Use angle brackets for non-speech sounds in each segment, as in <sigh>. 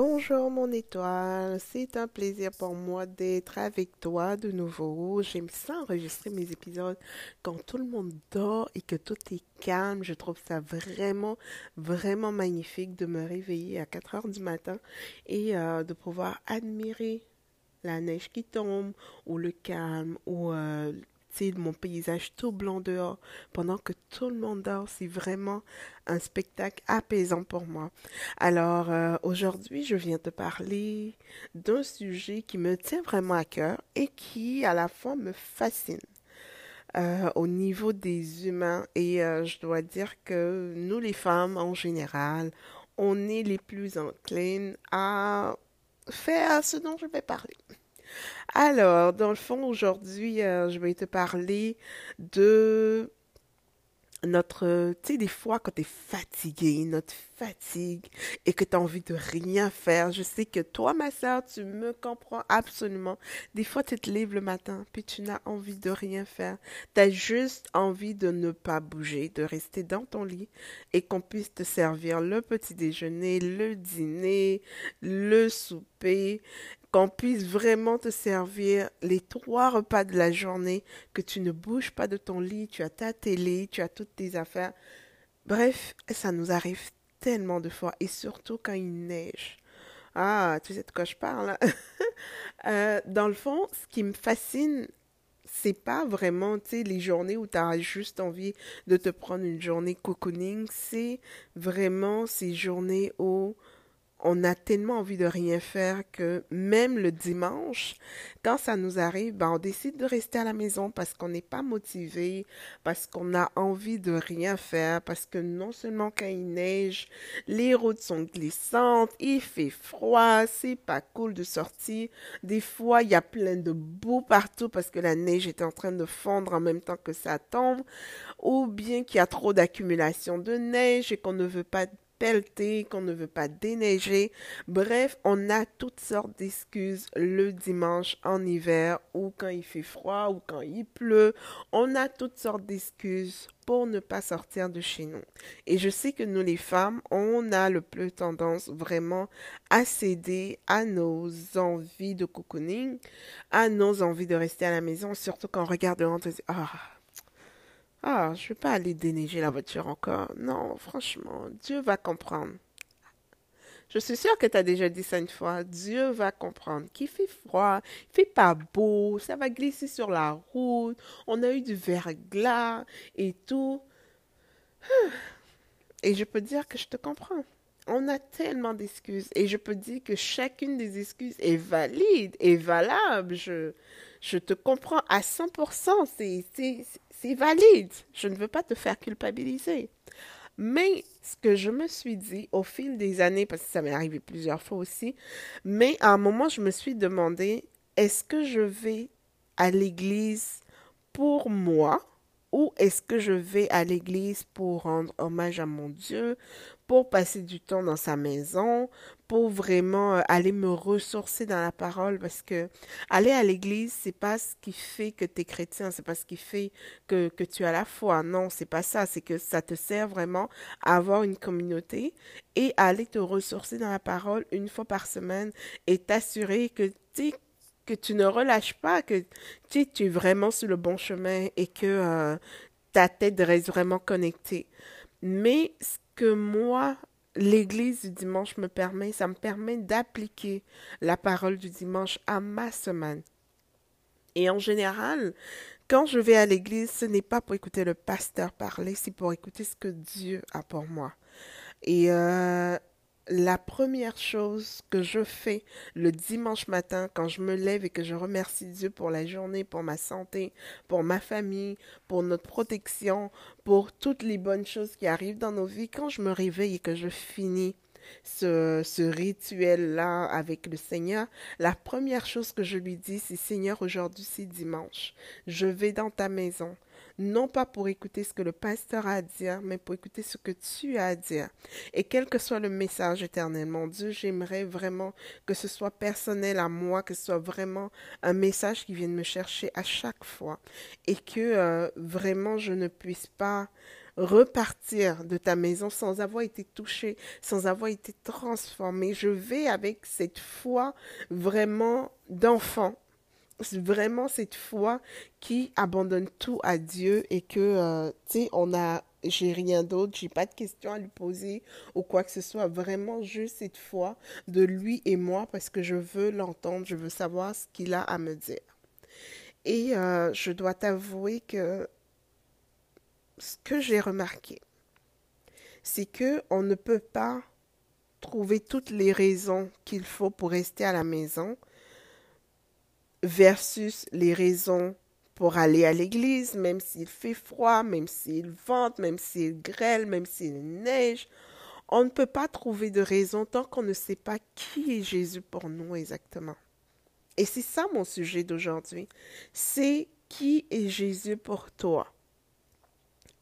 Bonjour mon étoile, c'est un plaisir pour moi d'être avec toi de nouveau. J'aime ça enregistrer mes épisodes quand tout le monde dort et que tout est calme. Je trouve ça vraiment, vraiment magnifique de me réveiller à 4 heures du matin et euh, de pouvoir admirer la neige qui tombe ou le calme ou euh, mon paysage tout blanc dehors pendant que tout le monde dort. C'est vraiment un spectacle apaisant pour moi. Alors euh, aujourd'hui, je viens te parler d'un sujet qui me tient vraiment à cœur et qui à la fois me fascine. Euh, au niveau des humains et euh, je dois dire que nous les femmes en général, on est les plus enclines à faire ce dont je vais parler. Alors, dans le fond, aujourd'hui, euh, je vais te parler de notre, tu sais, des fois quand tu es fatigué, notre fatigue et que tu as envie de rien faire. Je sais que toi, ma soeur, tu me comprends absolument. Des fois, tu te lèves le matin, puis tu n'as envie de rien faire. Tu as juste envie de ne pas bouger, de rester dans ton lit et qu'on puisse te servir le petit déjeuner, le dîner, le souper qu'on puisse vraiment te servir les trois repas de la journée, que tu ne bouges pas de ton lit, tu as ta télé, tu as toutes tes affaires. Bref, ça nous arrive tellement de fois, et surtout quand il neige. Ah, tu sais de quoi je parle? <laughs> Euh, dans le fond, ce qui me fascine, c'est pas vraiment, tu les journées où tu as juste envie de te prendre une journée cocooning, c'est vraiment ces journées où on a tellement envie de rien faire que même le dimanche, quand ça nous arrive, ben on décide de rester à la maison parce qu'on n'est pas motivé, parce qu'on a envie de rien faire, parce que non seulement quand il neige, les routes sont glissantes, il fait froid, c'est pas cool de sortir. Des fois, il y a plein de boue partout parce que la neige est en train de fondre en même temps que ça tombe, ou bien qu'il y a trop d'accumulation de neige et qu'on ne veut pas pelleter, qu'on ne veut pas déneiger. Bref, on a toutes sortes d'excuses le dimanche en hiver ou quand il fait froid ou quand il pleut. On a toutes sortes d'excuses pour ne pas sortir de chez nous. Et je sais que nous les femmes, on a le plus tendance vraiment à céder à nos envies de cocooning, à nos envies de rester à la maison, surtout quand on regarde le et dit, ah, ah, je vais pas aller déneiger la voiture encore. Non, franchement, Dieu va comprendre. Je suis sûre que tu as déjà dit ça une fois. Dieu va comprendre qu'il fait froid, il fait pas beau, ça va glisser sur la route, on a eu du verglas et tout. <sighs> Et je peux dire que je te comprends. On a tellement d'excuses et je peux dire que chacune des excuses est valide et valable. Je, je te comprends à 100%. C'est, valide. Je ne veux pas te faire culpabiliser. Mais ce que je me suis dit au fil des années, parce que ça m'est arrivé plusieurs fois aussi, mais à un moment, je me suis demandé, est-ce que je vais à l'église pour moi ou est-ce que je vais à l'église pour rendre hommage à mon Dieu, pour passer du temps dans sa maison, pour vraiment euh, aller me ressourcer dans la parole parce que aller à l'église c'est pas ce qui fait que tu es chrétien c'est pas ce qui fait que, tu as la foi. Non c'est pas ça. C'est que ça te sert vraiment à avoir une communauté et aller te ressourcer dans la parole une fois par semaine et t'assurer que tu que tu ne relâches pas que tu, tu es vraiment sur le bon chemin et que euh, ta tête reste vraiment connectée. Mais ce que moi l'Église du dimanche me permet, ça me permet d'appliquer la parole du dimanche à ma semaine. Et en général, quand je vais à l'église, ce n'est pas pour écouter le pasteur parler, c'est pour écouter ce que Dieu a pour moi. Et euh, la première chose que je fais le dimanche matin quand je me lève et que je remercie Dieu pour la journée, pour ma santé, pour ma famille, pour notre protection, pour toutes les bonnes choses qui arrivent dans nos vies, quand je me réveille et que je finis ce, ce rituel-là avec le Seigneur, la première chose que je lui dis, c'est Seigneur, aujourd'hui c'est dimanche. Je vais dans ta maison non pas pour écouter ce que le pasteur a à dire, mais pour écouter ce que tu as à dire. Et quel que soit le message éternel, mon Dieu, j'aimerais vraiment que ce soit personnel à moi, que ce soit vraiment un message qui vienne me chercher à chaque fois et que euh, vraiment je ne puisse pas repartir de ta maison sans avoir été touché, sans avoir été transformé. Je vais avec cette foi vraiment d'enfant vraiment cette foi qui abandonne tout à Dieu et que, euh, tu sais, on a, j'ai rien d'autre, j'ai pas de questions à lui poser ou quoi que ce soit. Vraiment juste cette foi de lui et moi parce que je veux l'entendre, je veux savoir ce qu'il a à me dire. Et euh, je dois t'avouer que ce que j'ai remarqué, c'est que on ne peut pas trouver toutes les raisons qu'il faut pour rester à la maison versus les raisons pour aller à l'église, même s'il fait froid, même s'il vente, même s'il grêle, même s'il neige. On ne peut pas trouver de raison tant qu'on ne sait pas qui est Jésus pour nous exactement. Et c'est ça mon sujet d'aujourd'hui. C'est qui est Jésus pour toi?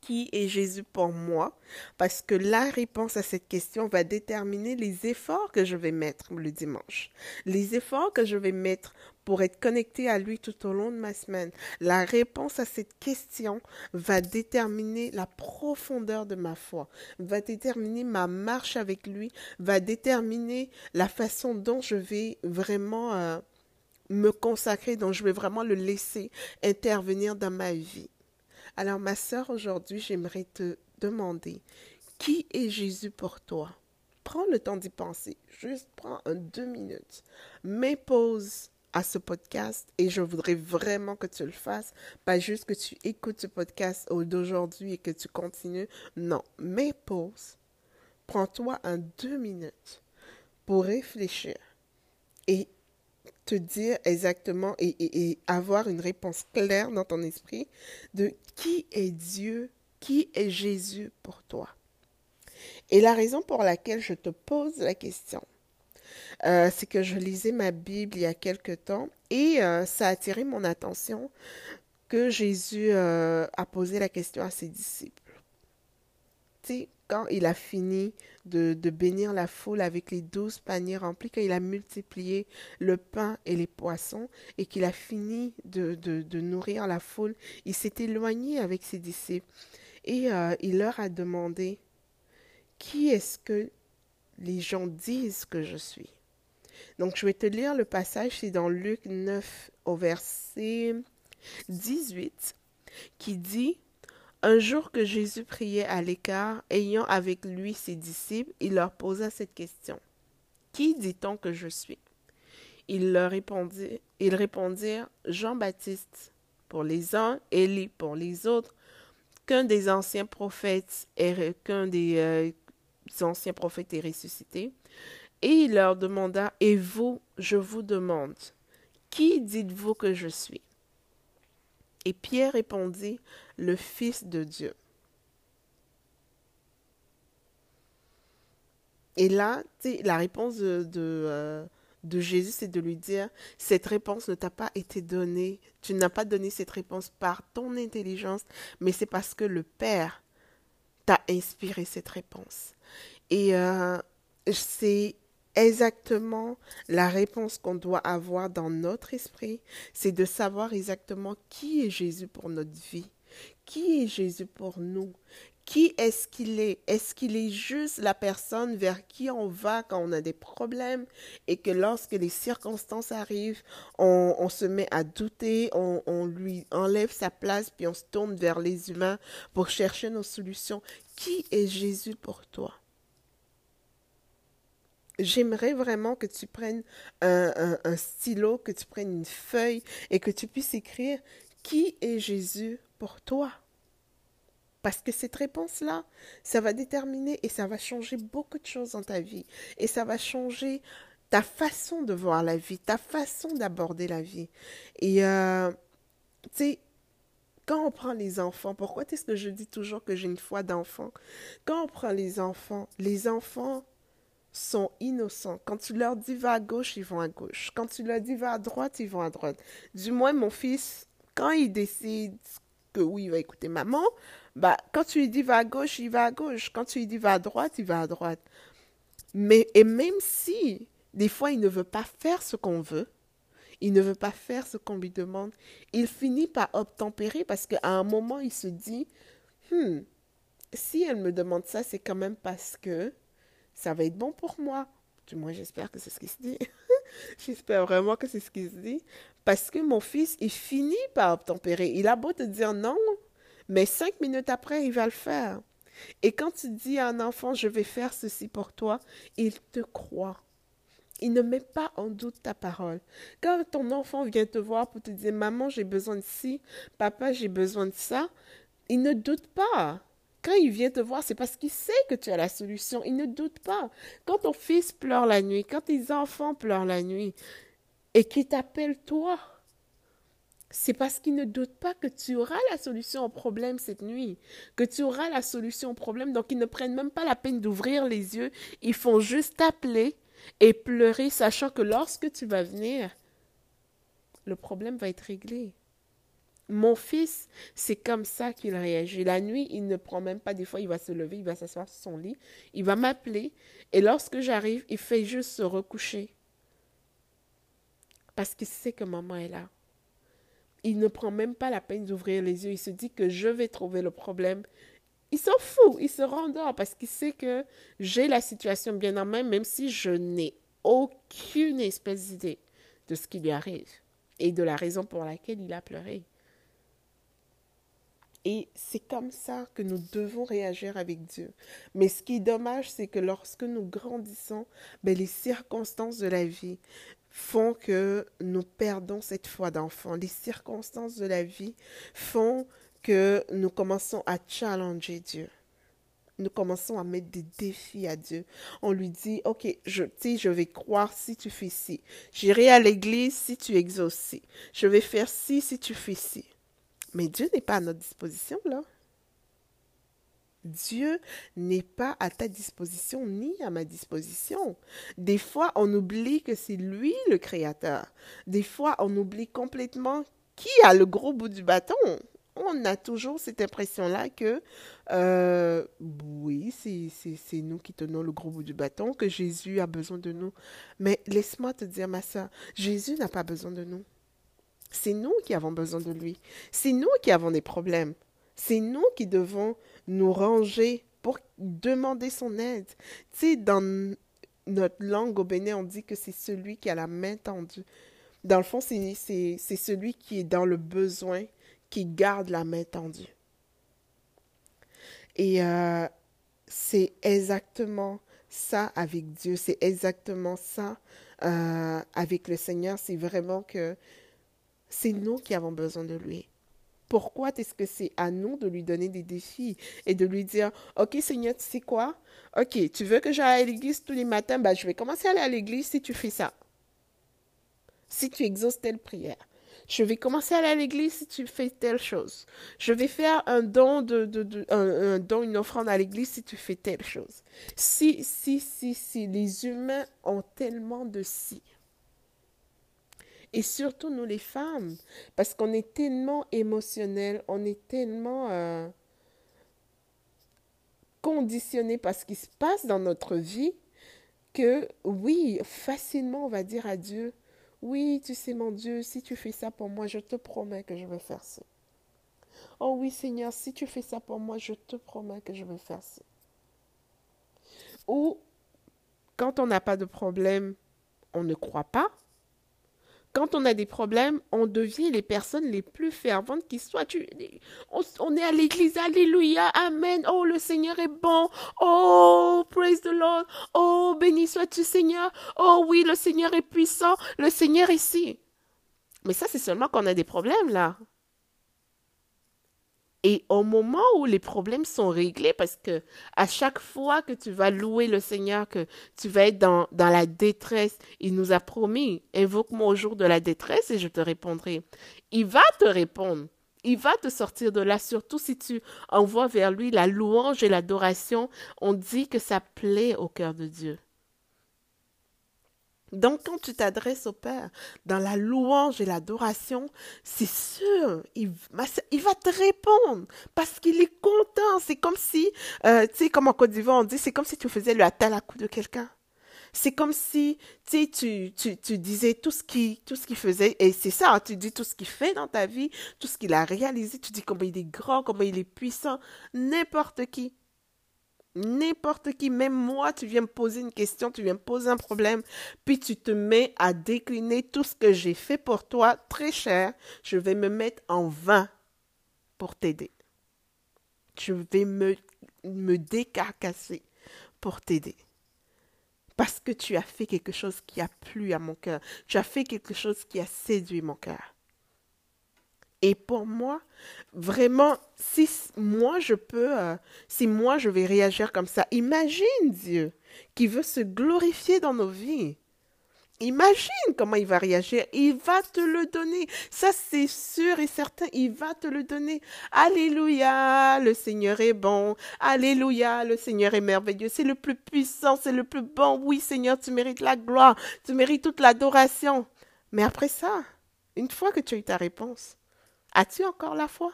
Qui est Jésus pour moi? Parce que la réponse à cette question va déterminer les efforts que je vais mettre le dimanche, les efforts que je vais mettre pour être connecté à lui tout au long de ma semaine. La réponse à cette question va déterminer la profondeur de ma foi, va déterminer ma marche avec lui, va déterminer la façon dont je vais vraiment euh, me consacrer, dont je vais vraiment le laisser intervenir dans ma vie. Alors, ma sœur, aujourd'hui, j'aimerais te demander, qui est Jésus pour toi? Prends le temps d'y penser. Juste prends un deux minutes. Pause à ce podcast et je voudrais vraiment que tu le fasses. Pas juste que tu écoutes ce podcast d'aujourd'hui et que tu continues. Non, mets pause. Prends-toi un deux minutes pour réfléchir et te dire exactement et, avoir une réponse claire dans ton esprit de qui est Dieu, qui est Jésus pour toi. Et la raison pour laquelle je te pose la question, euh, c'est que je lisais ma Bible il y a quelque temps et euh, ça a attiré mon attention que Jésus euh, a posé la question à ses disciples. Tu quand il a fini de, bénir la foule avec les douze paniers remplis, quand il a multiplié le pain et les poissons et qu'il a fini de, nourrir la foule, il s'est éloigné avec ses disciples et il leur a demandé Qui est-ce que les gens disent que je suis? Donc je vais te lire le passage, c'est dans Luc 9 au verset 18 qui dit un jour que Jésus priait à l'écart, ayant avec lui ses disciples, il leur posa cette question. Qui dit-on que je suis? Ils leur répondirent, ils répondirent Jean-Baptiste pour les uns, Élie pour les autres, qu'un des anciens prophètes est, euh, anciens prophètes est ressuscité. Et il leur demanda, et vous, je vous demande, qui dites-vous que je suis? Et Pierre répondit, le Fils de Dieu. Et là, la réponse de, euh, de, Jésus, c'est de lui dire, cette réponse ne t'a pas été donnée, tu n'as pas donné cette réponse par ton intelligence, mais c'est parce que le Père t'a inspiré cette réponse. Et euh, c'est exactement la réponse qu'on doit avoir dans notre esprit, c'est de savoir exactement qui est Jésus pour notre vie. Qui est Jésus pour nous? Qui est-ce qu'il est? Est-ce qu'il est juste la personne vers qui on va quand on a des problèmes et que lorsque les circonstances arrivent, on, se met à douter, on, lui enlève sa place puis on se tourne vers les humains pour chercher nos solutions? Qui est Jésus pour toi? J'aimerais vraiment que tu prennes un, stylo, que tu prennes une feuille et que tu puisses écrire qui est Jésus pour toi? Parce que cette réponse-là, ça va déterminer et ça va changer beaucoup de choses dans ta vie. Et ça va changer ta façon de voir la vie, ta façon d'aborder la vie. Et, euh, tu sais, quand on prend les enfants, pourquoi est-ce que je dis toujours que j'ai une foi d'enfant? Quand on prend les enfants, les enfants sont innocents. Quand tu leur dis va à gauche, ils vont à gauche. Quand tu leur dis va à droite, ils vont à droite. Du moins, mon fils, quand il décide que oui, il va écouter maman, bah, quand tu lui dis va à gauche, il va à gauche. Quand tu lui dis va à droite, il va à droite. Mais, et même si, des fois, il ne veut pas faire ce qu'on veut, il ne veut pas faire ce qu'on lui demande, il finit par obtempérer parce qu'à un moment, il se dit, hmm, si elle me demande ça, c'est quand même parce que ça va être bon pour moi. Du moins, j'espère que c'est ce qui se dit. <laughs> j'espère vraiment que c'est ce qui se dit. Parce que mon fils, il finit par obtempérer. Il a beau te dire non, mais cinq minutes après, il va le faire. Et quand tu dis à un enfant, je vais faire ceci pour toi, il te croit. Il ne met pas en doute ta parole. Quand ton enfant vient te voir pour te dire, maman, j'ai besoin de ci, papa, j'ai besoin de ça, il ne doute pas. Quand il vient te voir, c'est parce qu'il sait que tu as la solution. Il ne doute pas. Quand ton fils pleure la nuit, quand tes enfants pleurent la nuit, et qu'ils t'appellent toi, c'est parce qu'ils ne doutent pas que tu auras la solution au problème cette nuit, que tu auras la solution au problème. Donc, ils ne prennent même pas la peine d'ouvrir les yeux. Ils font juste t'appeler et pleurer, sachant que lorsque tu vas venir, le problème va être réglé. Mon fils, c'est comme ça qu'il réagit. La nuit, il ne prend même pas, des fois, il va se lever, il va s'asseoir sur son lit, il va m'appeler, et lorsque j'arrive, il fait juste se recoucher. Parce qu'il sait que maman est là. Il ne prend même pas la peine d'ouvrir les yeux, il se dit que je vais trouver le problème. Il s'en fout, il se rendort parce qu'il sait que j'ai la situation bien en main, même si je n'ai aucune espèce d'idée de ce qui lui arrive et de la raison pour laquelle il a pleuré. Et c'est comme ça que nous devons réagir avec Dieu. Mais ce qui est dommage, c'est que lorsque nous grandissons, ben, les circonstances de la vie font que nous perdons cette foi d'enfant. Les circonstances de la vie font que nous commençons à challenger Dieu. Nous commençons à mettre des défis à Dieu. On lui dit, OK, je, je vais croire si tu fais ci. J'irai à l'église si tu exauces Je vais faire ci si tu fais ci. Mais Dieu n'est pas à notre disposition, là. Dieu n'est pas à ta disposition ni à ma disposition. Des fois, on oublie que c'est lui le créateur. Des fois, on oublie complètement qui a le gros bout du bâton. On a toujours cette impression-là que, euh, oui, c'est nous qui tenons le gros bout du bâton, que Jésus a besoin de nous. Mais laisse-moi te dire, ma soeur, Jésus n'a pas besoin de nous. C'est nous qui avons besoin de lui. C'est nous qui avons des problèmes. C'est nous qui devons nous ranger pour demander son aide. Tu sais, dans notre langue au Bénin, on dit que c'est celui qui a la main tendue. Dans le fond, c'est celui qui est dans le besoin, qui garde la main tendue. Et euh, c'est exactement ça avec Dieu, c'est exactement ça euh, avec le Seigneur. C'est vraiment que c'est nous qui avons besoin de lui. Pourquoi est-ce que c'est à nous de lui donner des défis et de lui dire, OK Seigneur, tu sais quoi? OK, tu veux que j'aille à l'église tous les matins? Ben, je vais commencer à aller à l'église si tu fais ça. Si tu exauces telle prière. Je vais commencer à aller à l'église si tu fais telle chose. Je vais faire un don, de, un, don une offrande à l'église si tu fais telle chose. Si, si, si, si. Les humains ont tellement de si et surtout nous les femmes, parce qu'on est tellement émotionnel, on est tellement euh, conditionné par ce qui se passe dans notre vie que oui, facilement on va dire à Dieu, oui, tu sais mon Dieu, si tu fais ça pour moi, je te promets que je vais faire ça. Oh oui Seigneur, si tu fais ça pour moi, je te promets que je vais faire ça. Ou quand on n'a pas de problème, on ne croit pas quand on a des problèmes, on devient les personnes les plus ferventes qui soient. On, est à l'église, alléluia, amen. Oh, le Seigneur est bon. Oh, praise the Lord. Oh, béni sois-tu, Seigneur. Oh, oui, le Seigneur est puissant. Le Seigneur ici. Mais ça, c'est seulement quand on a des problèmes, là. Et au moment où les problèmes sont réglés, parce que à chaque fois que tu vas louer le Seigneur, que tu vas être dans, dans la détresse, il nous a promis, invoque-moi au jour de la détresse et je te répondrai. Il va te répondre. Il va te sortir de là, surtout si tu envoies vers lui la louange et l'adoration. On dit que ça plaît au cœur de Dieu. Donc, quand tu t'adresses au Père dans la louange et l'adoration, c'est sûr, il, va te répondre parce qu'il est content. C'est comme si, euh, tu sais, comme en Côte d'Ivoire, on dit, c'est comme si tu faisais le coup de quelqu'un. C'est comme si tu, tu, tu disais tout ce qu'il tout ce qu'il faisait, et c'est ça, tu dis tout ce qu'il fait dans ta vie, tout ce qu'il a réalisé, tu dis comment il est grand, comment il est puissant, n'importe qui. N'importe qui, même moi, tu viens me poser une question, tu viens me poser un problème, puis tu te mets à décliner tout ce que j'ai fait pour toi, très cher, je vais me mettre en vain pour t'aider. Je vais me, me décarcasser pour t'aider. Parce que tu as fait quelque chose qui a plu à mon cœur. Tu as fait quelque chose qui a séduit mon cœur. Et pour moi, vraiment, si moi je peux, euh, si moi je vais réagir comme ça, imagine Dieu qui veut se glorifier dans nos vies. Imagine comment il va réagir. Il va te le donner. Ça, c'est sûr et certain. Il va te le donner. Alléluia, le Seigneur est bon. Alléluia, le Seigneur est merveilleux. C'est le plus puissant, c'est le plus bon. Oui, Seigneur, tu mérites la gloire. Tu mérites toute l'adoration. Mais après ça, une fois que tu as eu ta réponse, as-tu encore la foi?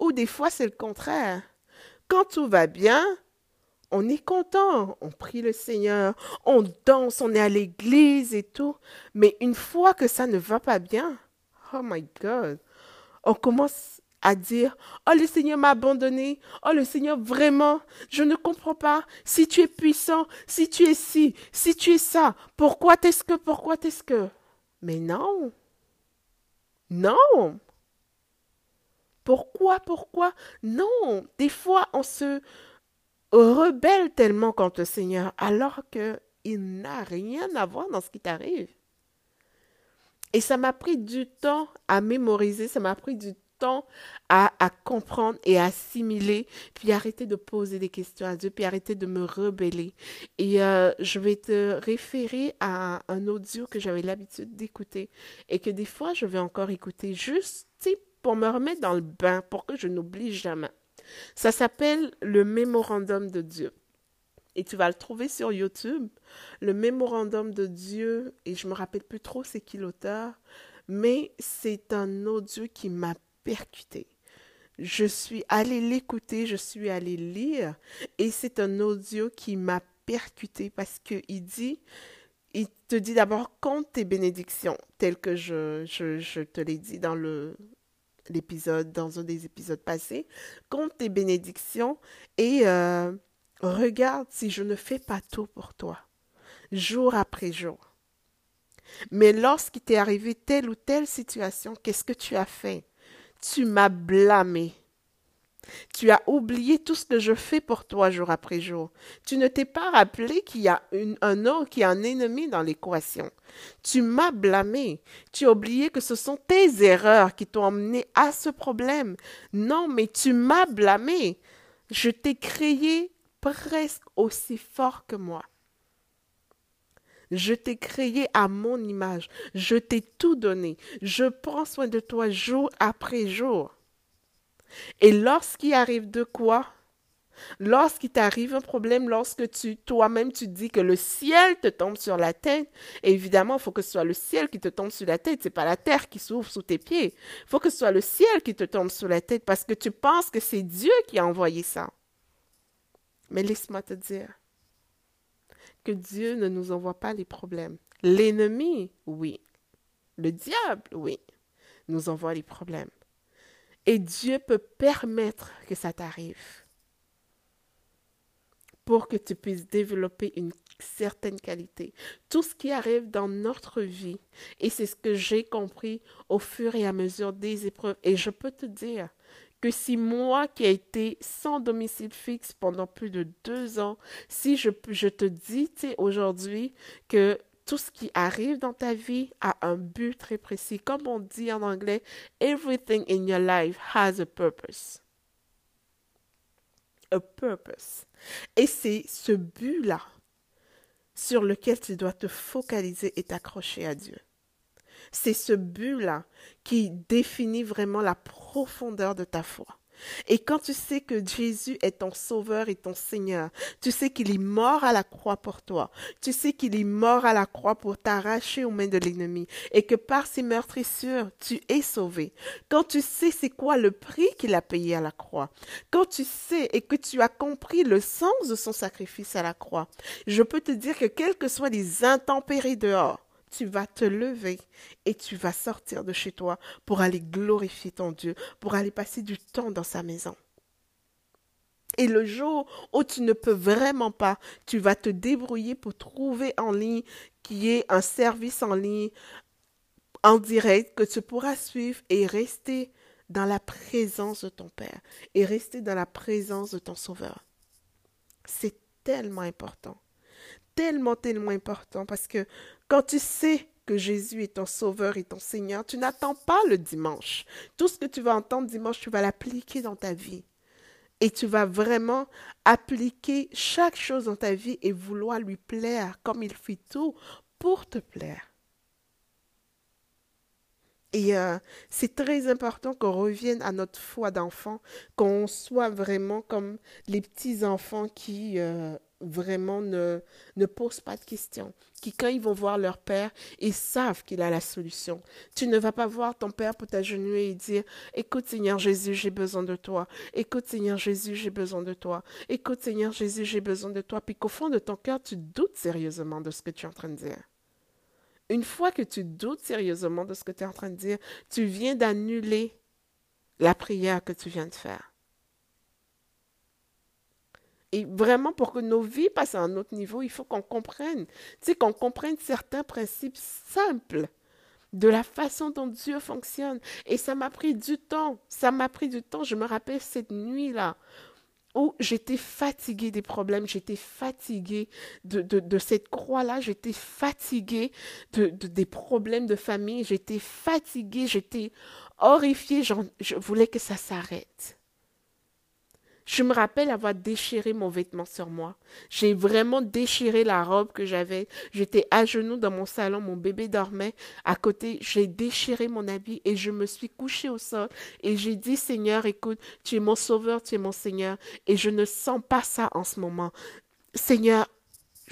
Ou des fois, c'est le contraire. Quand tout va bien, on est content, on prie le Seigneur, on danse, on est à l'église et tout. Mais une fois que ça ne va pas bien, oh my God, on commence à dire, oh le Seigneur m'a abandonné, oh le Seigneur vraiment, je ne comprends pas, si tu es puissant, si tu es ci, si tu es ça, pourquoi t'es-ce que, pourquoi t'es-ce que Mais non, non. Pourquoi, pourquoi? Non, des fois on se rebelle tellement contre le Seigneur alors qu'il n'a rien à voir dans ce qui t'arrive. Et ça m'a pris du temps à mémoriser, ça m'a pris du à, comprendre et à assimiler, puis arrêter de poser des questions à Dieu, puis arrêter de me rebeller. Et euh, je vais te référer à un audio que j'avais l'habitude d'écouter et que des fois je vais encore écouter juste pour me remettre dans le bain, pour que je n'oublie jamais. Ça s'appelle le mémorandum de Dieu. Et tu vas le trouver sur YouTube. Le mémorandum de Dieu, et je me rappelle plus trop c'est qui l'auteur, mais c'est un audio qui m'a percuté. Je suis allée l'écouter, je suis allée lire, et c'est un audio qui m'a percuté parce qu'il dit, il te dit d'abord compte tes bénédictions, telles que je, je, te l'ai dit dans l'épisode, dans un des épisodes passés. Compte tes bénédictions et euh, regarde si je ne fais pas tout pour toi, jour après jour. Mais lorsqu'il t'est arrivé telle ou telle situation, qu'est-ce que tu as fait? Tu m'as blâmé. Tu as oublié tout ce que je fais pour toi jour après jour. Tu ne t'es pas rappelé qu'il y a un autre, qui a un ennemi dans l'équation. Tu m'as blâmé. Tu as oublié que ce sont tes erreurs qui t'ont amené à ce problème. Non, mais tu m'as blâmé. Je t'ai créé presque aussi fort que moi. Je t'ai créé à mon image. Je t'ai tout donné. Je prends soin de toi jour après jour. Et lorsqu'il arrive de quoi? Lorsqu'il t'arrive un problème, lorsque toi-même tu dis que le ciel te tombe sur la tête, évidemment, il faut que ce soit le ciel qui te tombe sur la tête, c'est pas la terre qui s'ouvre sous tes pieds. Il faut que ce soit le ciel qui te tombe sur la tête parce que tu penses que c'est Dieu qui a envoyé ça. Mais laisse-moi te dire que Dieu ne nous envoie pas les problèmes. L'ennemi, oui. Le diable, oui, nous envoie les problèmes. Et Dieu peut permettre que ça t'arrive pour que tu puisses développer une certaine qualité. Tout ce qui arrive dans notre vie, et c'est ce que j'ai compris au fur et à mesure des épreuves, et je peux te dire que si moi qui ai été sans domicile fixe pendant plus de deux ans, si je, je te dis aujourd'hui que tout ce qui arrive dans ta vie a un but très précis. Comme on dit en anglais, everything in your life has a purpose. A purpose. Et c'est ce but-là sur lequel tu dois te focaliser et t'accrocher à Dieu. C'est ce but-là qui définit vraiment la profondeur de ta foi. Et quand tu sais que Jésus est ton sauveur et ton Seigneur, tu sais qu'il est mort à la croix pour toi, tu sais qu'il est mort à la croix pour t'arracher aux mains de l'ennemi. Et que par ses meurtrissures, tu es sauvé. Quand tu sais c'est quoi le prix qu'il a payé à la croix, quand tu sais et que tu as compris le sens de son sacrifice à la croix, je peux te dire que quelles que soient les intempéries dehors, tu vas te lever et tu vas sortir de chez toi pour aller glorifier ton Dieu, pour aller passer du temps dans sa maison. Et le jour où tu ne peux vraiment pas, tu vas te débrouiller pour trouver en ligne qui est un service en ligne en direct que tu pourras suivre et rester dans la présence de ton Père et rester dans la présence de ton Sauveur. C'est tellement important tellement, tellement important parce que quand tu sais que Jésus est ton sauveur et ton Seigneur, tu n'attends pas le dimanche. Tout ce que tu vas entendre dimanche, tu vas l'appliquer dans ta vie. Et tu vas vraiment appliquer chaque chose dans ta vie et vouloir lui plaire comme il fait tout pour te plaire. Et euh, c'est très important qu'on revienne à notre foi d'enfant, qu'on soit vraiment comme les petits enfants qui euh, vraiment ne, ne posent pas de questions, qui quand ils vont voir leur père, ils savent qu'il a la solution. Tu ne vas pas voir ton père pour t'agenouiller et dire Écoute Seigneur Jésus, j'ai besoin de toi. Écoute Seigneur Jésus, j'ai besoin de toi. Écoute Seigneur Jésus, j'ai besoin de toi. Puis qu'au fond de ton cœur, tu doutes sérieusement de ce que tu es en train de dire. Une fois que tu doutes sérieusement de ce que tu es en train de dire, tu viens d'annuler la prière que tu viens de faire. Et vraiment, pour que nos vies passent à un autre niveau, il faut qu'on comprenne, tu sais, qu'on comprenne certains principes simples de la façon dont Dieu fonctionne. Et ça m'a pris du temps, ça m'a pris du temps. Je me rappelle cette nuit-là où j'étais fatiguée des problèmes, j'étais fatiguée de, cette croix-là, j'étais fatiguée de, de, des problèmes de famille, j'étais fatiguée, j'étais horrifiée, je voulais que ça s'arrête. Je me rappelle avoir déchiré mon vêtement sur moi. J'ai vraiment déchiré la robe que j'avais. J'étais à genoux dans mon salon, mon bébé dormait à côté. J'ai déchiré mon habit et je me suis couchée au sol et j'ai dit Seigneur, écoute, tu es mon sauveur, tu es mon Seigneur et je ne sens pas ça en ce moment. Seigneur,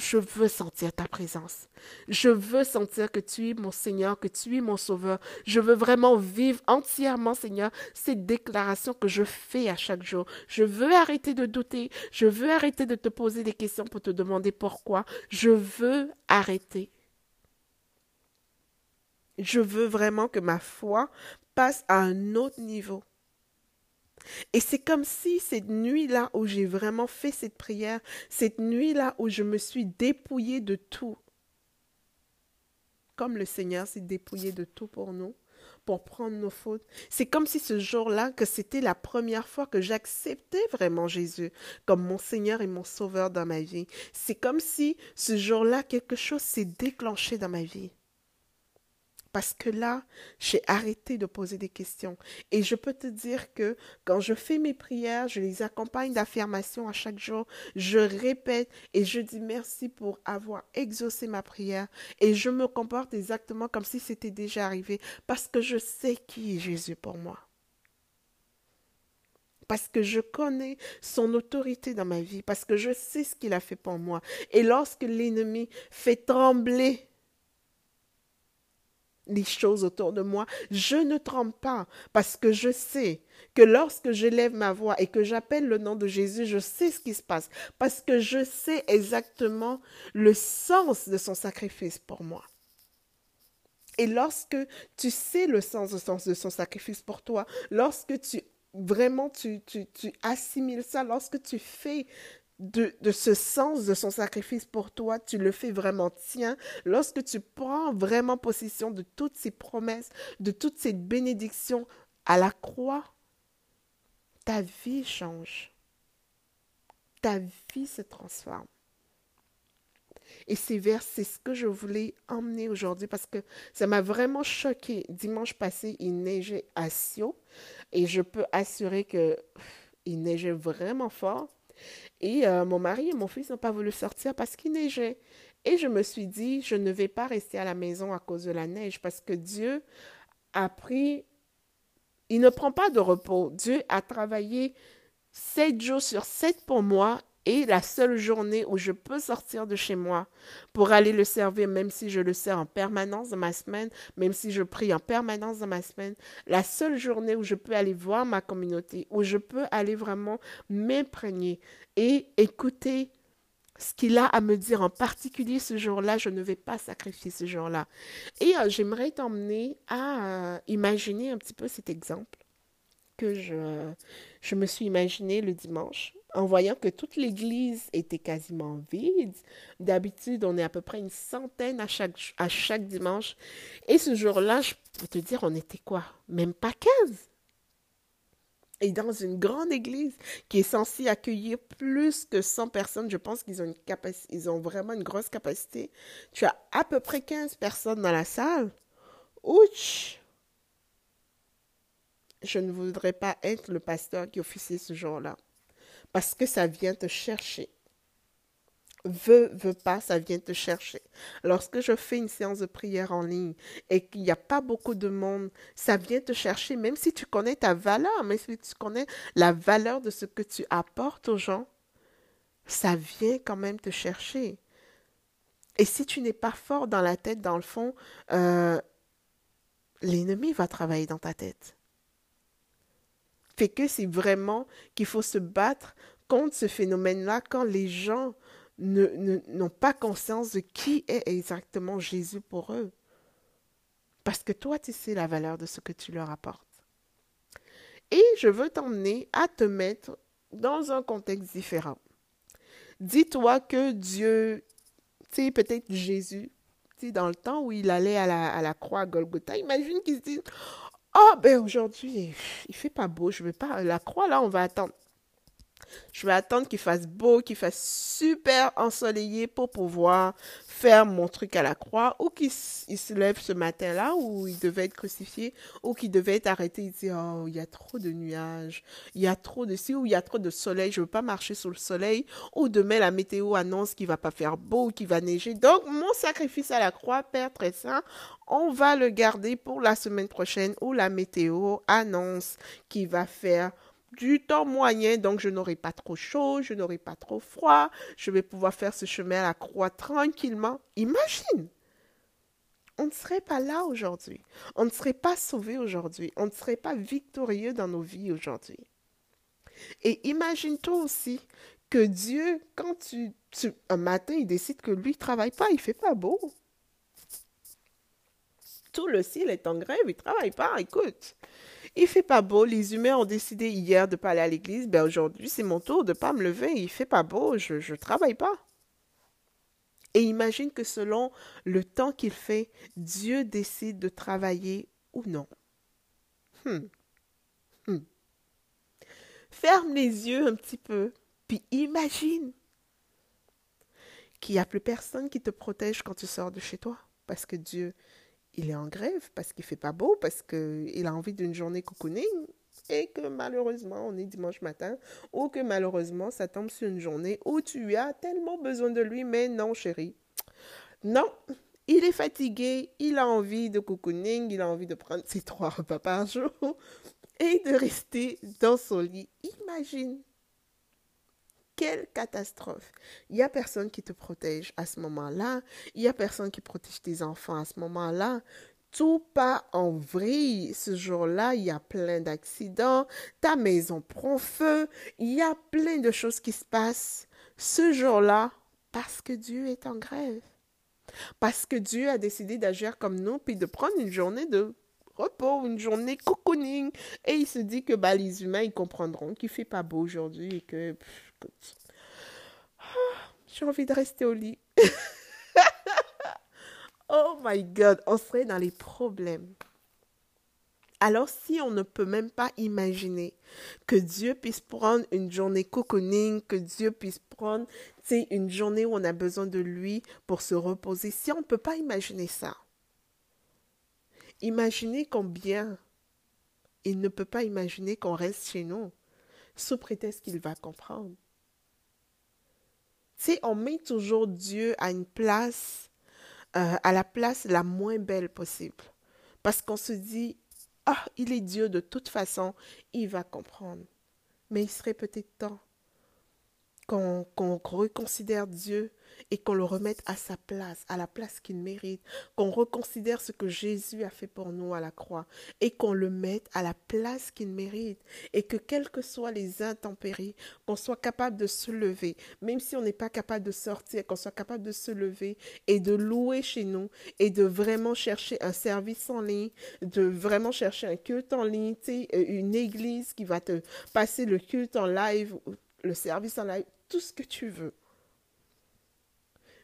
je veux sentir ta présence. Je veux sentir que tu es mon Seigneur, que tu es mon Sauveur. Je veux vraiment vivre entièrement, Seigneur, ces déclarations que je fais à chaque jour. Je veux arrêter de douter. Je veux arrêter de te poser des questions pour te demander pourquoi. Je veux arrêter. Je veux vraiment que ma foi passe à un autre niveau. Et c'est comme si cette nuit-là où j'ai vraiment fait cette prière, cette nuit-là où je me suis dépouillée de tout, comme le Seigneur s'est dépouillé de tout pour nous, pour prendre nos fautes. C'est comme si ce jour-là, que c'était la première fois que j'acceptais vraiment Jésus comme mon Seigneur et mon Sauveur dans ma vie. C'est comme si ce jour-là, quelque chose s'est déclenché dans ma vie. Parce que là, j'ai arrêté de poser des questions. Et je peux te dire que quand je fais mes prières, je les accompagne d'affirmations à chaque jour. Je répète et je dis merci pour avoir exaucé ma prière. Et je me comporte exactement comme si c'était déjà arrivé. Parce que je sais qui est Jésus pour moi. Parce que je connais son autorité dans ma vie. Parce que je sais ce qu'il a fait pour moi. Et lorsque l'ennemi fait trembler les choses autour de moi, je ne tremble pas parce que je sais que lorsque je lève ma voix et que j'appelle le nom de Jésus, je sais ce qui se passe parce que je sais exactement le sens de son sacrifice pour moi. Et lorsque tu sais le sens de son, sacrifice pour toi, lorsque tu vraiment tu assimiles ça, lorsque tu fais de, de, ce sens de son sacrifice pour toi, tu le fais vraiment tien, lorsque tu prends vraiment possession de toutes ces promesses, de toutes ces bénédictions à la croix, ta vie change. Ta vie se transforme. Et c'est vers c'est ce que je voulais emmener aujourd'hui parce que ça m'a vraiment choqué. Dimanche passé, il neigeait à Sio et je peux assurer que il neigeait vraiment fort. Et euh, mon mari et mon fils n'ont pas voulu sortir parce qu'il neigeait. Et je me suis dit, je ne vais pas rester à la maison à cause de la neige parce que Dieu a pris Il ne prend pas de repos. Dieu a travaillé sept jours sur sept pour moi et la seule journée où je peux sortir de chez moi pour aller le servir, même si je le sers en permanence dans ma semaine, même si je prie en permanence dans ma semaine, la seule journée où je peux aller voir ma communauté, où je peux aller vraiment m'imprégner et écouter ce qu'il a à me dire en particulier ce jour-là, je ne vais pas sacrifier ce jour-là. Et euh, j'aimerais t'emmener à euh, imaginer un petit peu cet exemple que je, je me suis imaginé le dimanche en voyant que toute l'église était quasiment vide. D'habitude, on est à peu près une centaine à chaque, dimanche. Et ce jour-là, je peux te dire, on était quoi? Même pas 15. Et dans une grande église qui est censée accueillir plus que 100 personnes, je pense qu'ils ont, une ils ont vraiment une grosse capacité. Tu as à peu près 15 personnes dans la salle. Ouch! Je ne voudrais pas être le pasteur qui officie ce jour-là parce que ça vient te chercher. Veux, veux pas, ça vient te chercher. Lorsque je fais une séance de prière en ligne et qu'il n'y a pas beaucoup de monde, ça vient te chercher, même si tu connais ta valeur, même si tu connais la valeur de ce que tu apportes aux gens, ça vient quand même te chercher. Et si tu n'es pas fort dans la tête, dans le fond, euh, l'ennemi va travailler dans ta tête que c'est vraiment qu'il faut se battre contre ce phénomène-là quand les gens n'ont pas conscience de qui est exactement Jésus pour eux. Parce que toi, tu sais la valeur de ce que tu leur apportes. Et je veux t'emmener à te mettre dans un contexte différent. Dis-toi que Dieu, tu sais, peut-être Jésus, tu dans le temps où il allait à la, croix à Golgotha, imagine qu'il se Oh, ben aujourd'hui, il fait pas beau, je vais pas. La croix, là, on va attendre. Je vais attendre qu'il fasse beau, qu'il fasse super ensoleillé pour pouvoir faire mon truc à la croix, ou qu'il se lève ce matin-là où il devait être crucifié, ou qu'il devait être arrêté. Il dit, oh, il y a trop de nuages, il y a trop de ci, ou il y a trop de soleil, je veux pas marcher sous le soleil, ou demain la météo annonce qu'il va pas faire beau, qu'il va neiger. Donc, mon sacrifice à la croix, Père très saint, on va le garder pour la semaine prochaine où la météo annonce qu'il va faire du temps moyen, donc je n'aurai pas trop chaud, je n'aurai pas trop froid, je vais pouvoir faire ce chemin à la croix tranquillement. Imagine, on ne serait pas là aujourd'hui, on ne serait pas sauvé aujourd'hui, on ne serait pas victorieux dans nos vies aujourd'hui. Et imagine-toi aussi que Dieu, quand tu, un matin, il décide que lui ne travaille pas, il fait pas beau. Tout le ciel est en grève, il ne travaille pas, écoute. Il fait pas beau. Les humains ont décidé hier de pas aller à l'église. Ben aujourd'hui, c'est mon tour de pas me lever. Il fait pas beau. Je ne travaille pas. Et imagine que selon le temps qu'il fait, Dieu décide de travailler ou non. Hmm. Hmm. Ferme les yeux un petit peu, puis imagine qu'il n'y a plus personne qui te protège quand tu sors de chez toi, parce que Dieu il est en grève parce qu'il fait pas beau, parce qu'il a envie d'une journée cocooning et que malheureusement on est dimanche matin ou que malheureusement ça tombe sur une journée où tu as tellement besoin de lui, mais non chérie. Non, il est fatigué, il a envie de cocooning, il a envie de prendre ses trois repas par jour et de rester dans son lit. Imagine quelle catastrophe. Il n'y a personne qui te protège à ce moment-là. Il n'y a personne qui protège tes enfants à ce moment-là. Tout pas en vrille. Ce jour-là, il y a plein d'accidents. Ta maison prend feu. Il y a plein de choses qui se passent ce jour-là parce que Dieu est en grève. Parce que Dieu a décidé d'agir comme nous, puis de prendre une journée de repos, une journée cocooning. Et il se dit que bah, les humains, ils comprendront qu'il fait pas beau aujourd'hui et que ah, j'ai envie de rester au lit. <laughs> oh my God, on serait dans les problèmes. Alors si on ne peut même pas imaginer que Dieu puisse prendre une journée cocooning, que Dieu puisse prendre une journée où on a besoin de lui pour se reposer, si on ne peut pas imaginer ça, imaginez combien il ne peut pas imaginer qu'on reste chez nous sous prétexte qu'il va comprendre. On met toujours Dieu à une place, euh, à la place la moins belle possible. Parce qu'on se dit, ah, il est Dieu de toute façon, il va comprendre. Mais il serait peut-être temps qu'on reconsidère Dieu et qu'on le remette à sa place, à la place qu'il mérite, qu'on reconsidère ce que Jésus a fait pour nous à la croix et qu'on le mette à la place qu'il mérite et que quelles que soient les intempéries, qu'on soit capable de se lever, même si on n'est pas capable de sortir, qu'on soit capable de se lever et de louer chez nous et de vraiment chercher un service en ligne, de vraiment chercher un culte en ligne, une église qui va te passer le culte en live, le service en live, tout ce que tu veux.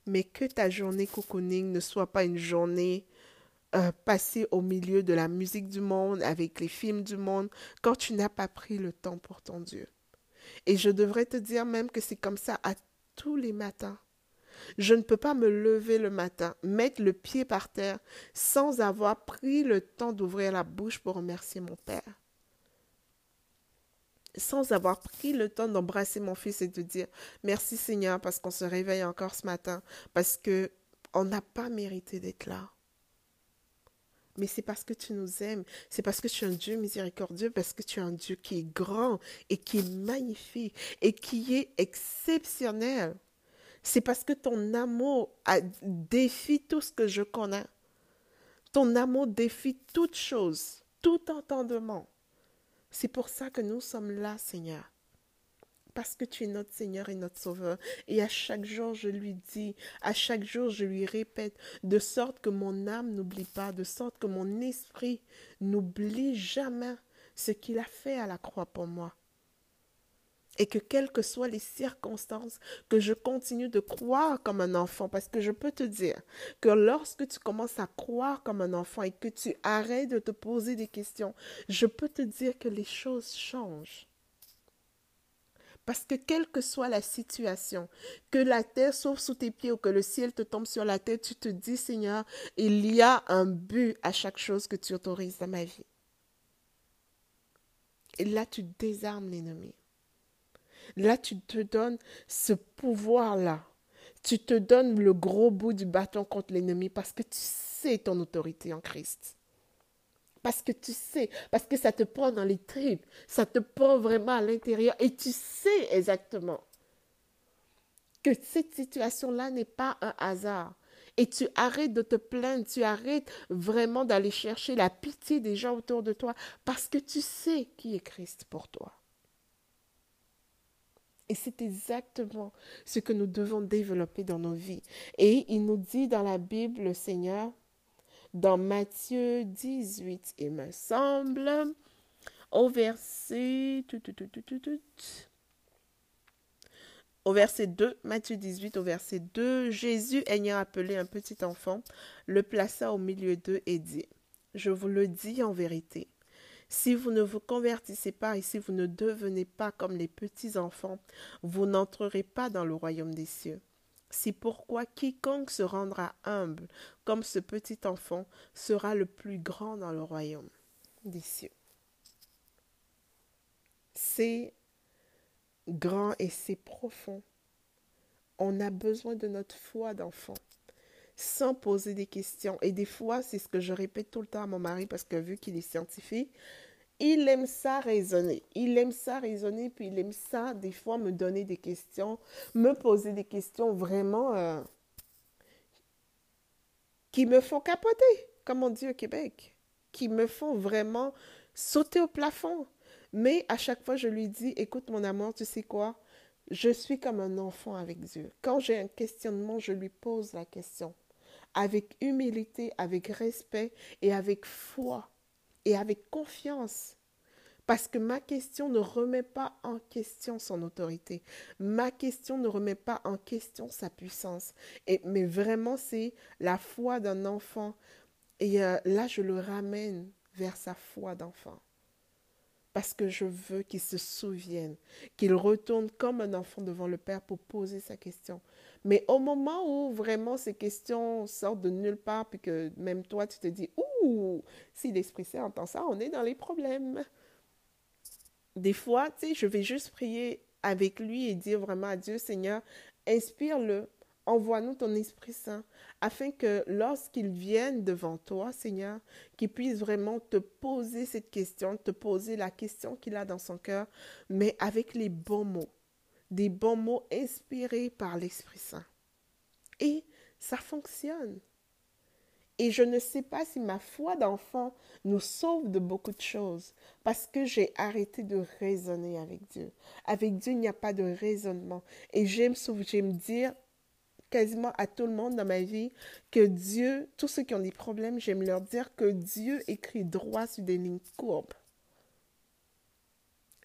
Mais que ta journée cocooning ne soit pas une journée euh, passée au milieu de la musique du monde, avec les films du monde, quand tu n'as pas pris le temps pour ton Dieu. Et je devrais te dire même que c'est comme ça à tous les matins. Je ne peux pas me lever le matin, mettre le pied par terre, sans avoir pris le temps d'ouvrir la bouche pour remercier mon Père sans avoir pris le temps d'embrasser mon fils et de dire merci Seigneur parce qu'on se réveille encore ce matin, parce que on n'a pas mérité d'être là. Mais c'est parce que tu nous aimes, c'est parce que tu es un Dieu miséricordieux, parce que tu es un Dieu qui est grand et qui est magnifique et qui est exceptionnel. C'est parce que ton amour défie tout ce que je connais. Ton amour défie toute chose, tout entendement. C'est pour ça que nous sommes là, Seigneur. Parce que tu es notre Seigneur et notre Sauveur. Et à chaque jour, je lui dis, à chaque jour, je lui répète, de sorte que mon âme n'oublie pas, de sorte que mon esprit n'oublie jamais ce qu'il a fait à la croix pour moi et que quelles que soient les circonstances, que je continue de croire comme un enfant, parce que je peux te dire que lorsque tu commences à croire comme un enfant et que tu arrêtes de te poser des questions, je peux te dire que les choses changent. Parce que quelle que soit la situation, que la terre s'ouvre sous tes pieds ou que le ciel te tombe sur la tête, tu te dis, Seigneur, il y a un but à chaque chose que tu autorises dans ma vie. Et là, tu désarmes l'ennemi. Là, tu te donnes ce pouvoir-là. Tu te donnes le gros bout du bâton contre l'ennemi parce que tu sais ton autorité en Christ. Parce que tu sais, parce que ça te prend dans les tripes, ça te prend vraiment à l'intérieur et tu sais exactement que cette situation-là n'est pas un hasard. Et tu arrêtes de te plaindre, tu arrêtes vraiment d'aller chercher la pitié des gens autour de toi parce que tu sais qui est Christ pour toi. Et c'est exactement ce que nous devons développer dans nos vies. Et il nous dit dans la Bible, le Seigneur, dans Matthieu 18, il me semble, au verset... Au verset 2, Matthieu 18, au verset 2, Jésus, ayant appelé un petit enfant, le plaça au milieu d'eux et dit, Je vous le dis en vérité, si vous ne vous convertissez pas et si vous ne devenez pas comme les petits enfants, vous n'entrerez pas dans le royaume des cieux. C'est pourquoi quiconque se rendra humble comme ce petit enfant sera le plus grand dans le royaume des cieux. C'est grand et c'est profond. On a besoin de notre foi d'enfant sans poser des questions. Et des fois, c'est ce que je répète tout le temps à mon mari parce que vu qu'il est scientifique, il aime ça raisonner. Il aime ça raisonner, puis il aime ça, des fois, me donner des questions, me poser des questions vraiment euh, qui me font capoter, comme on dit au Québec, qui me font vraiment sauter au plafond. Mais à chaque fois, je lui dis, écoute mon amour, tu sais quoi? Je suis comme un enfant avec Dieu. Quand j'ai un questionnement, je lui pose la question avec humilité, avec respect et avec foi et avec confiance. Parce que ma question ne remet pas en question son autorité. Ma question ne remet pas en question sa puissance. Mais vraiment, c'est la foi d'un enfant. Et euh, là, je le ramène vers sa foi d'enfant parce que je veux qu'il se souvienne, qu'il retourne comme un enfant devant le Père pour poser sa question. Mais au moment où vraiment ces questions sortent de nulle part, puis que même toi, tu te dis, ouh, si l'Esprit Saint entend ça, on est dans les problèmes. Des fois, tu sais, je vais juste prier avec lui et dire vraiment à Dieu, Seigneur, inspire-le, envoie-nous ton Esprit Saint, afin que lorsqu'il vienne devant toi, Seigneur, qu'il puisse vraiment te poser cette question, te poser la question qu'il a dans son cœur, mais avec les bons mots, des bons mots inspirés par l'Esprit Saint. Et ça fonctionne. Et je ne sais pas si ma foi d'enfant nous sauve de beaucoup de choses, parce que j'ai arrêté de raisonner avec Dieu. Avec Dieu, il n'y a pas de raisonnement. Et j'aime, j'aime dire quasiment à tout le monde dans ma vie que Dieu, tous ceux qui ont des problèmes, j'aime leur dire que Dieu écrit droit sur des lignes courbes.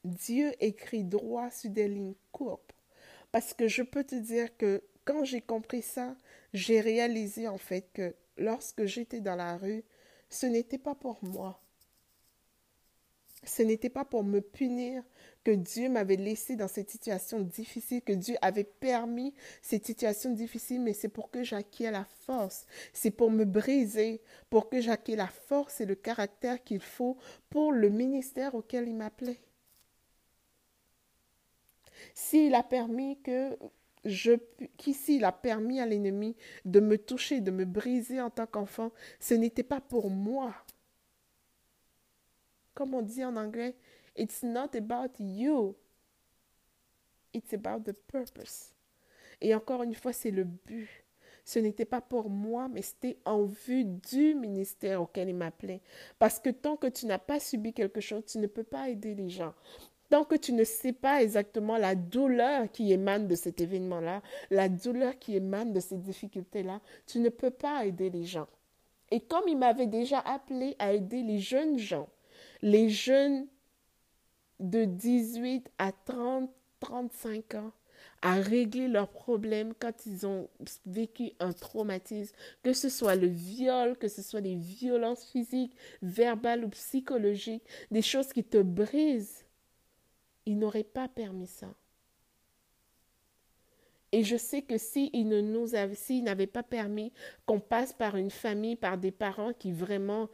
Dieu écrit droit sur des lignes courbes. Parce que je peux te dire que quand j'ai compris ça, j'ai réalisé en fait que lorsque j'étais dans la rue, ce n'était pas pour moi. Ce n'était pas pour me punir que Dieu m'avait laissé dans cette situation difficile, que Dieu avait permis cette situation difficile, mais c'est pour que j'acquiers la force. C'est pour me briser, pour que j'acquiers la force et le caractère qu'il faut pour le ministère auquel il m'appelait. S'il a permis qu'ici il a permis à l'ennemi de me toucher, de me briser en tant qu'enfant, ce n'était pas pour moi. Comme on dit en anglais, it's not about you. It's about the purpose. Et encore une fois, c'est le but. Ce n'était pas pour moi, mais c'était en vue du ministère auquel il m'appelait. Parce que tant que tu n'as pas subi quelque chose, tu ne peux pas aider les gens. Tant que tu ne sais pas exactement la douleur qui émane de cet événement-là, la douleur qui émane de ces difficultés-là, tu ne peux pas aider les gens. Et comme il m'avait déjà appelé à aider les jeunes gens, les jeunes de 18 à 30, 35 ans, à régler leurs problèmes quand ils ont vécu un traumatisme, que ce soit le viol, que ce soit des violences physiques, verbales ou psychologiques, des choses qui te brisent il n'aurait pas permis ça. Et je sais que s'il s'il n'avait pas permis qu'on passe par une famille, par des parents qui vraiment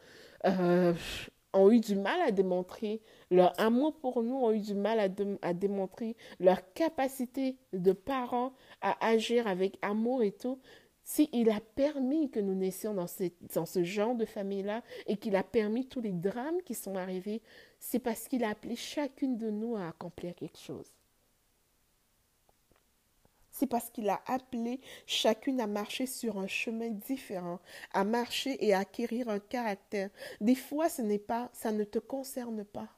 euh, ont eu du mal à démontrer leur amour pour nous, ont eu du mal à démontrer leur capacité de parents à agir avec amour et tout, s'il a permis que nous naissions dans, dans ce genre de famille-là et qu'il a permis tous les drames qui sont arrivés, c'est parce qu'il a appelé chacune de nous à accomplir quelque chose. C'est parce qu'il a appelé chacune à marcher sur un chemin différent, à marcher et à acquérir un caractère. Des fois, ce n'est pas, ça ne te concerne pas.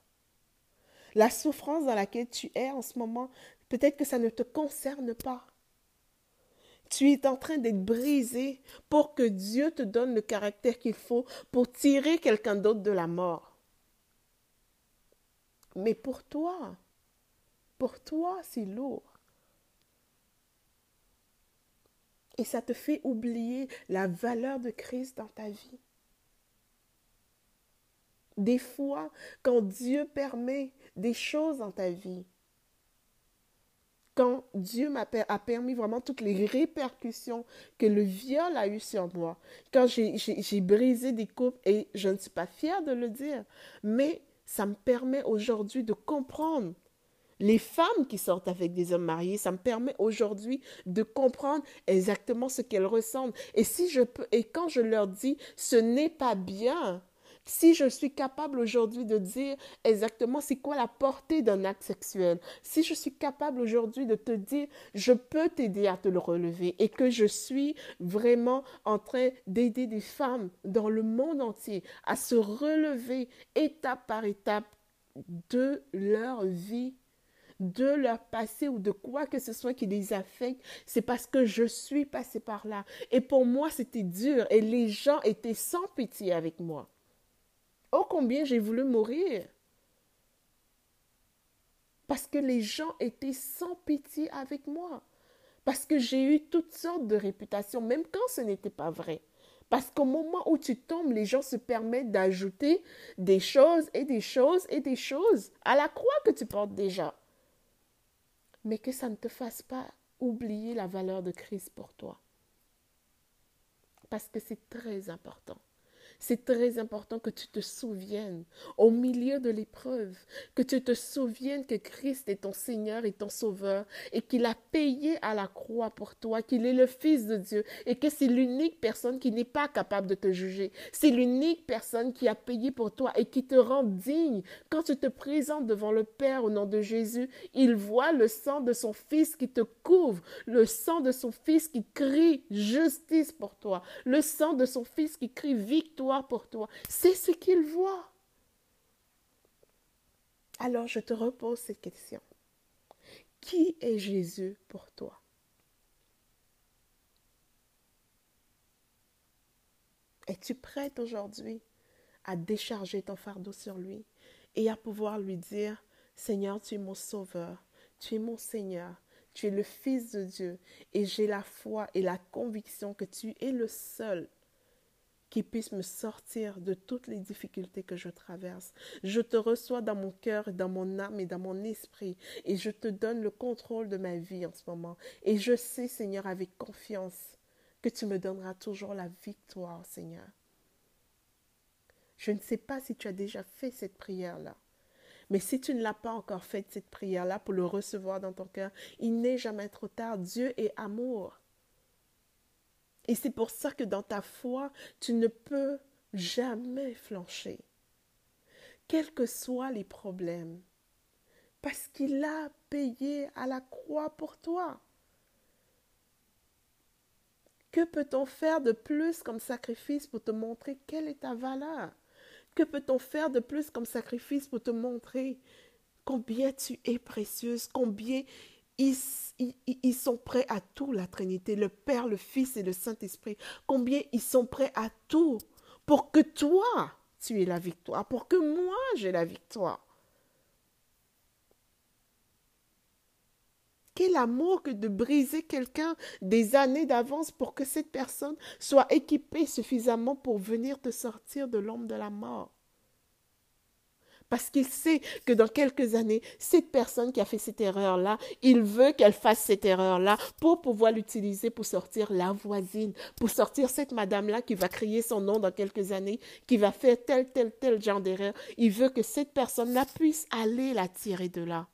La souffrance dans laquelle tu es en ce moment, peut-être que ça ne te concerne pas. Tu es en train d'être brisé pour que Dieu te donne le caractère qu'il faut pour tirer quelqu'un d'autre de la mort. Mais pour toi, pour toi, c'est lourd. Et ça te fait oublier la valeur de Christ dans ta vie. Des fois, quand Dieu permet des choses dans ta vie, quand Dieu m'a permis vraiment toutes les répercussions que le viol a eues sur moi, quand j'ai brisé des couples, et je ne suis pas fière de le dire, mais ça me permet aujourd'hui de comprendre les femmes qui sortent avec des hommes mariés, ça me permet aujourd'hui de comprendre exactement ce qu'elles ressentent. Et si je peux, et quand je leur dis ce n'est pas bien, si je suis capable aujourd'hui de dire exactement c'est quoi la portée d'un acte sexuel, si je suis capable aujourd'hui de te dire je peux t'aider à te le relever et que je suis vraiment en train d'aider des femmes dans le monde entier à se relever étape par étape de leur vie de leur passé ou de quoi que ce soit qui les affecte, c'est parce que je suis passé par là. Et pour moi, c'était dur et les gens étaient sans pitié avec moi. Oh combien j'ai voulu mourir. Parce que les gens étaient sans pitié avec moi. Parce que j'ai eu toutes sortes de réputations, même quand ce n'était pas vrai. Parce qu'au moment où tu tombes, les gens se permettent d'ajouter des choses et des choses et des choses à la croix que tu portes déjà. Mais que ça ne te fasse pas oublier la valeur de Christ pour toi. Parce que c'est très important. C'est très important que tu te souviennes, au milieu de l'épreuve, que tu te souviennes que Christ est ton Seigneur et ton Sauveur, et qu'il a payé à la croix pour toi, qu'il est le Fils de Dieu, et que c'est l'unique personne qui n'est pas capable de te juger. C'est l'unique personne qui a payé pour toi et qui te rend digne. Quand tu te présentes devant le Père au nom de Jésus, il voit le sang de son Fils qui te couvre, le sang de son Fils qui crie justice pour toi, le sang de son Fils qui crie victoire pour toi. C'est ce qu'il voit. Alors je te repose cette question. Qui est Jésus pour toi? Es-tu prête aujourd'hui à décharger ton fardeau sur lui et à pouvoir lui dire, Seigneur, tu es mon sauveur, tu es mon Seigneur, tu es le Fils de Dieu et j'ai la foi et la conviction que tu es le seul qui puisse me sortir de toutes les difficultés que je traverse. Je te reçois dans mon cœur, dans mon âme et dans mon esprit, et je te donne le contrôle de ma vie en ce moment. Et je sais, Seigneur, avec confiance, que tu me donneras toujours la victoire, Seigneur. Je ne sais pas si tu as déjà fait cette prière-là. Mais si tu ne l'as pas encore faite, cette prière-là, pour le recevoir dans ton cœur, il n'est jamais trop tard. Dieu est amour. Et c'est pour ça que dans ta foi, tu ne peux jamais flancher, quels que soient les problèmes, parce qu'il a payé à la croix pour toi. Que peut-on faire de plus comme sacrifice pour te montrer quelle est ta valeur? Que peut-on faire de plus comme sacrifice pour te montrer combien tu es précieuse, combien ils, sont prêts à tout, la Trinité, le Père, le Fils et le Saint-Esprit. Combien ils sont prêts à tout pour que toi, tu aies la victoire, pour que moi, j'ai la victoire. Quel amour que de briser quelqu'un des années d'avance pour que cette personne soit équipée suffisamment pour venir te sortir de l'ombre de la mort parce qu'il sait que dans quelques années, cette personne qui a fait cette erreur-là, il veut qu'elle fasse cette erreur-là pour pouvoir l'utiliser pour sortir la voisine, pour sortir cette madame-là qui va crier son nom dans quelques années, qui va faire tel, tel, tel genre d'erreur. Il veut que cette personne-là puisse aller la tirer de là.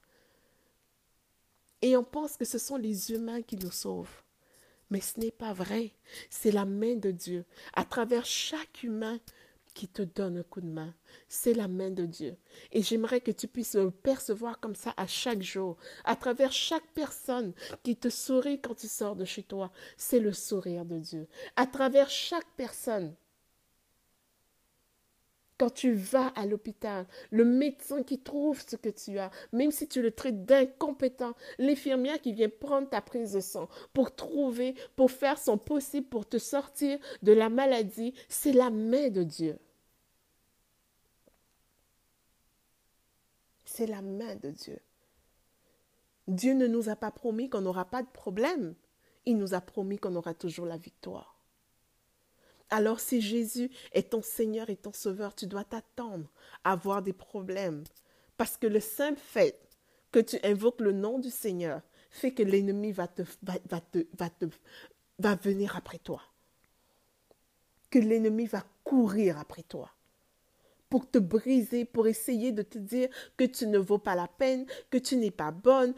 Et on pense que ce sont les humains qui nous sauvent. Mais ce n'est pas vrai. C'est la main de Dieu. À travers chaque humain, qui te donne un coup de main. C'est la main de Dieu. Et j'aimerais que tu puisses le percevoir comme ça à chaque jour, à travers chaque personne qui te sourit quand tu sors de chez toi. C'est le sourire de Dieu. À travers chaque personne quand tu vas à l'hôpital, le médecin qui trouve ce que tu as, même si tu le traites d'incompétent, l'infirmière qui vient prendre ta prise de sang pour trouver, pour faire son possible pour te sortir de la maladie, c'est la main de Dieu. C'est la main de Dieu. Dieu ne nous a pas promis qu'on n'aura pas de problème. Il nous a promis qu'on aura toujours la victoire. Alors si Jésus est ton Seigneur et ton Sauveur, tu dois t'attendre à avoir des problèmes. Parce que le simple fait que tu invoques le nom du Seigneur fait que l'ennemi va, te, va, venir après toi. Que l'ennemi va courir après toi pour te briser, pour essayer de te dire que tu ne vaux pas la peine, que tu n'es pas bonne,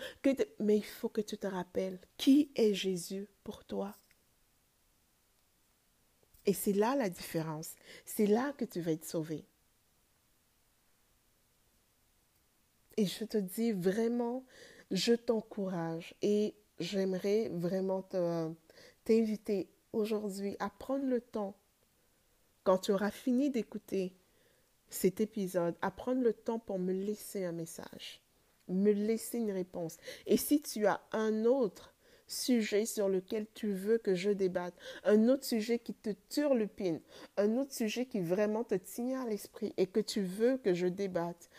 mais il faut que tu te rappelles qui est Jésus pour toi. Et c'est là la différence. C'est là que tu vas être sauvé. Et je te dis vraiment, je t'encourage et j'aimerais vraiment t'inviter aujourd'hui à prendre le temps, quand tu auras fini d'écouter cet épisode, à prendre le temps pour me laisser un message, me laisser une réponse. Et si tu as un autre sujet sur lequel tu veux que je débatte, un autre sujet qui te turlupine, un autre sujet qui vraiment te tient à l'esprit et que tu veux que je débatte,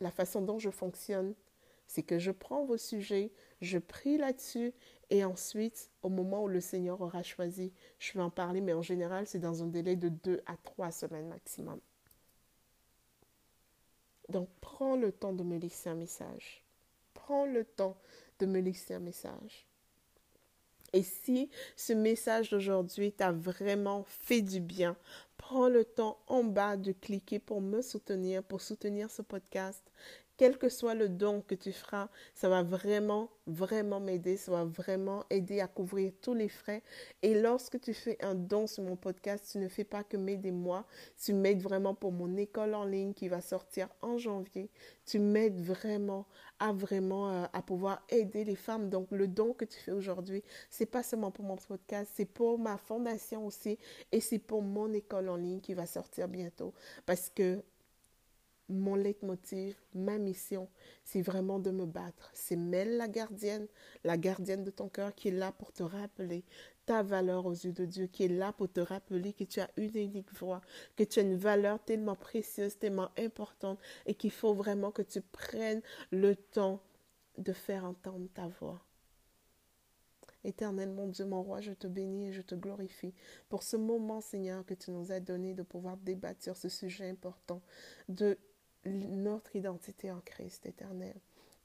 la façon dont je fonctionne, c'est que je prends vos sujets, je prie là-dessus et ensuite, au moment où le Seigneur aura choisi, je vais en parler, mais en général, c'est dans un délai de deux à trois semaines maximum. Donc, prends le temps de me laisser un message. Prends le temps de me laisser un message. Et si ce message d'aujourd'hui t'a vraiment fait du bien, prends le temps en bas de cliquer pour me soutenir, pour soutenir ce podcast quel que soit le don que tu feras, ça va vraiment, vraiment m'aider, ça va vraiment aider à couvrir tous les frais. Et lorsque tu fais un don sur mon podcast, tu ne fais pas que m'aider moi, tu m'aides vraiment pour mon école en ligne qui va sortir en janvier. Tu m'aides vraiment à vraiment euh, à pouvoir aider les femmes. Donc le don que tu fais aujourd'hui, c'est pas seulement pour mon podcast, c'est pour ma fondation aussi et c'est pour mon école en ligne qui va sortir bientôt parce que mon leitmotiv, ma mission, c'est vraiment de me battre. C'est Mel la gardienne, la gardienne de ton cœur qui est là pour te rappeler ta valeur aux yeux de Dieu, qui est là pour te rappeler que tu as une unique voix, que tu as une valeur tellement précieuse, tellement importante et qu'il faut vraiment que tu prennes le temps de faire entendre ta voix. Éternel mon Dieu, mon roi, je te bénis et je te glorifie pour ce moment, Seigneur, que tu nous as donné de pouvoir débattre sur ce sujet important, de notre identité en Christ éternel.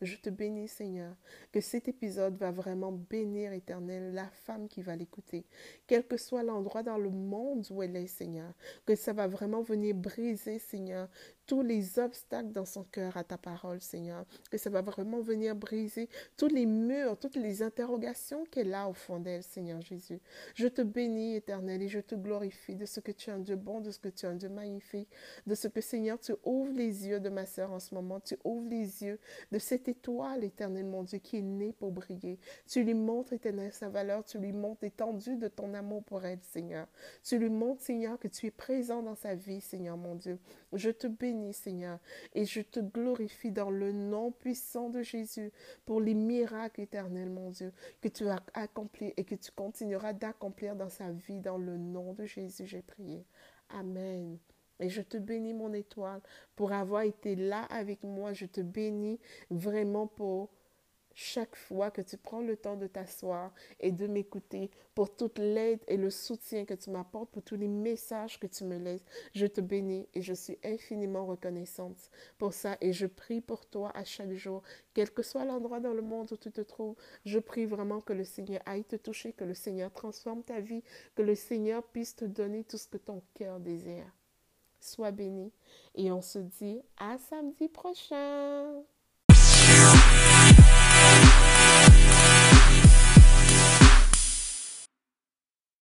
Je te bénis, Seigneur, que cet épisode va vraiment bénir, éternel, la femme qui va l'écouter, quel que soit l'endroit dans le monde où elle est, Seigneur, que ça va vraiment venir briser, Seigneur, tous les obstacles dans son cœur à ta parole, Seigneur. Que ça va vraiment venir briser tous les murs, toutes les interrogations qu'elle a au fond d'elle, Seigneur Jésus. Je te bénis, éternel, et je te glorifie de ce que tu es un Dieu bon, de ce que tu es un Dieu magnifique, de ce que, Seigneur, tu ouvres les yeux de ma sœur en ce moment. Tu ouvres les yeux de cette étoile, éternel, mon Dieu, qui est née pour briller. Tu lui montres, éternel, sa valeur. Tu lui montres l'étendue de ton amour pour elle, Seigneur. Tu lui montres, Seigneur, que tu es présent dans sa vie, Seigneur, mon Dieu. Je te Seigneur, et je te glorifie dans le nom puissant de Jésus pour les miracles éternels, mon Dieu, que tu as accomplis et que tu continueras d'accomplir dans sa vie, dans le nom de Jésus, j'ai prié. Amen. Et je te bénis, mon étoile, pour avoir été là avec moi. Je te bénis vraiment pour chaque fois que tu prends le temps de t'asseoir et de m'écouter, pour toute l'aide et le soutien que tu m'apportes, pour tous les messages que tu me laisses. Je te bénis et je suis infiniment reconnaissante pour ça et je prie pour toi à chaque jour, quel que soit l'endroit dans le monde où tu te trouves. Je prie vraiment que le Seigneur aille te toucher, que le Seigneur transforme ta vie, que le Seigneur puisse te donner tout ce que ton cœur désire. Sois béni et on se dit à samedi prochain.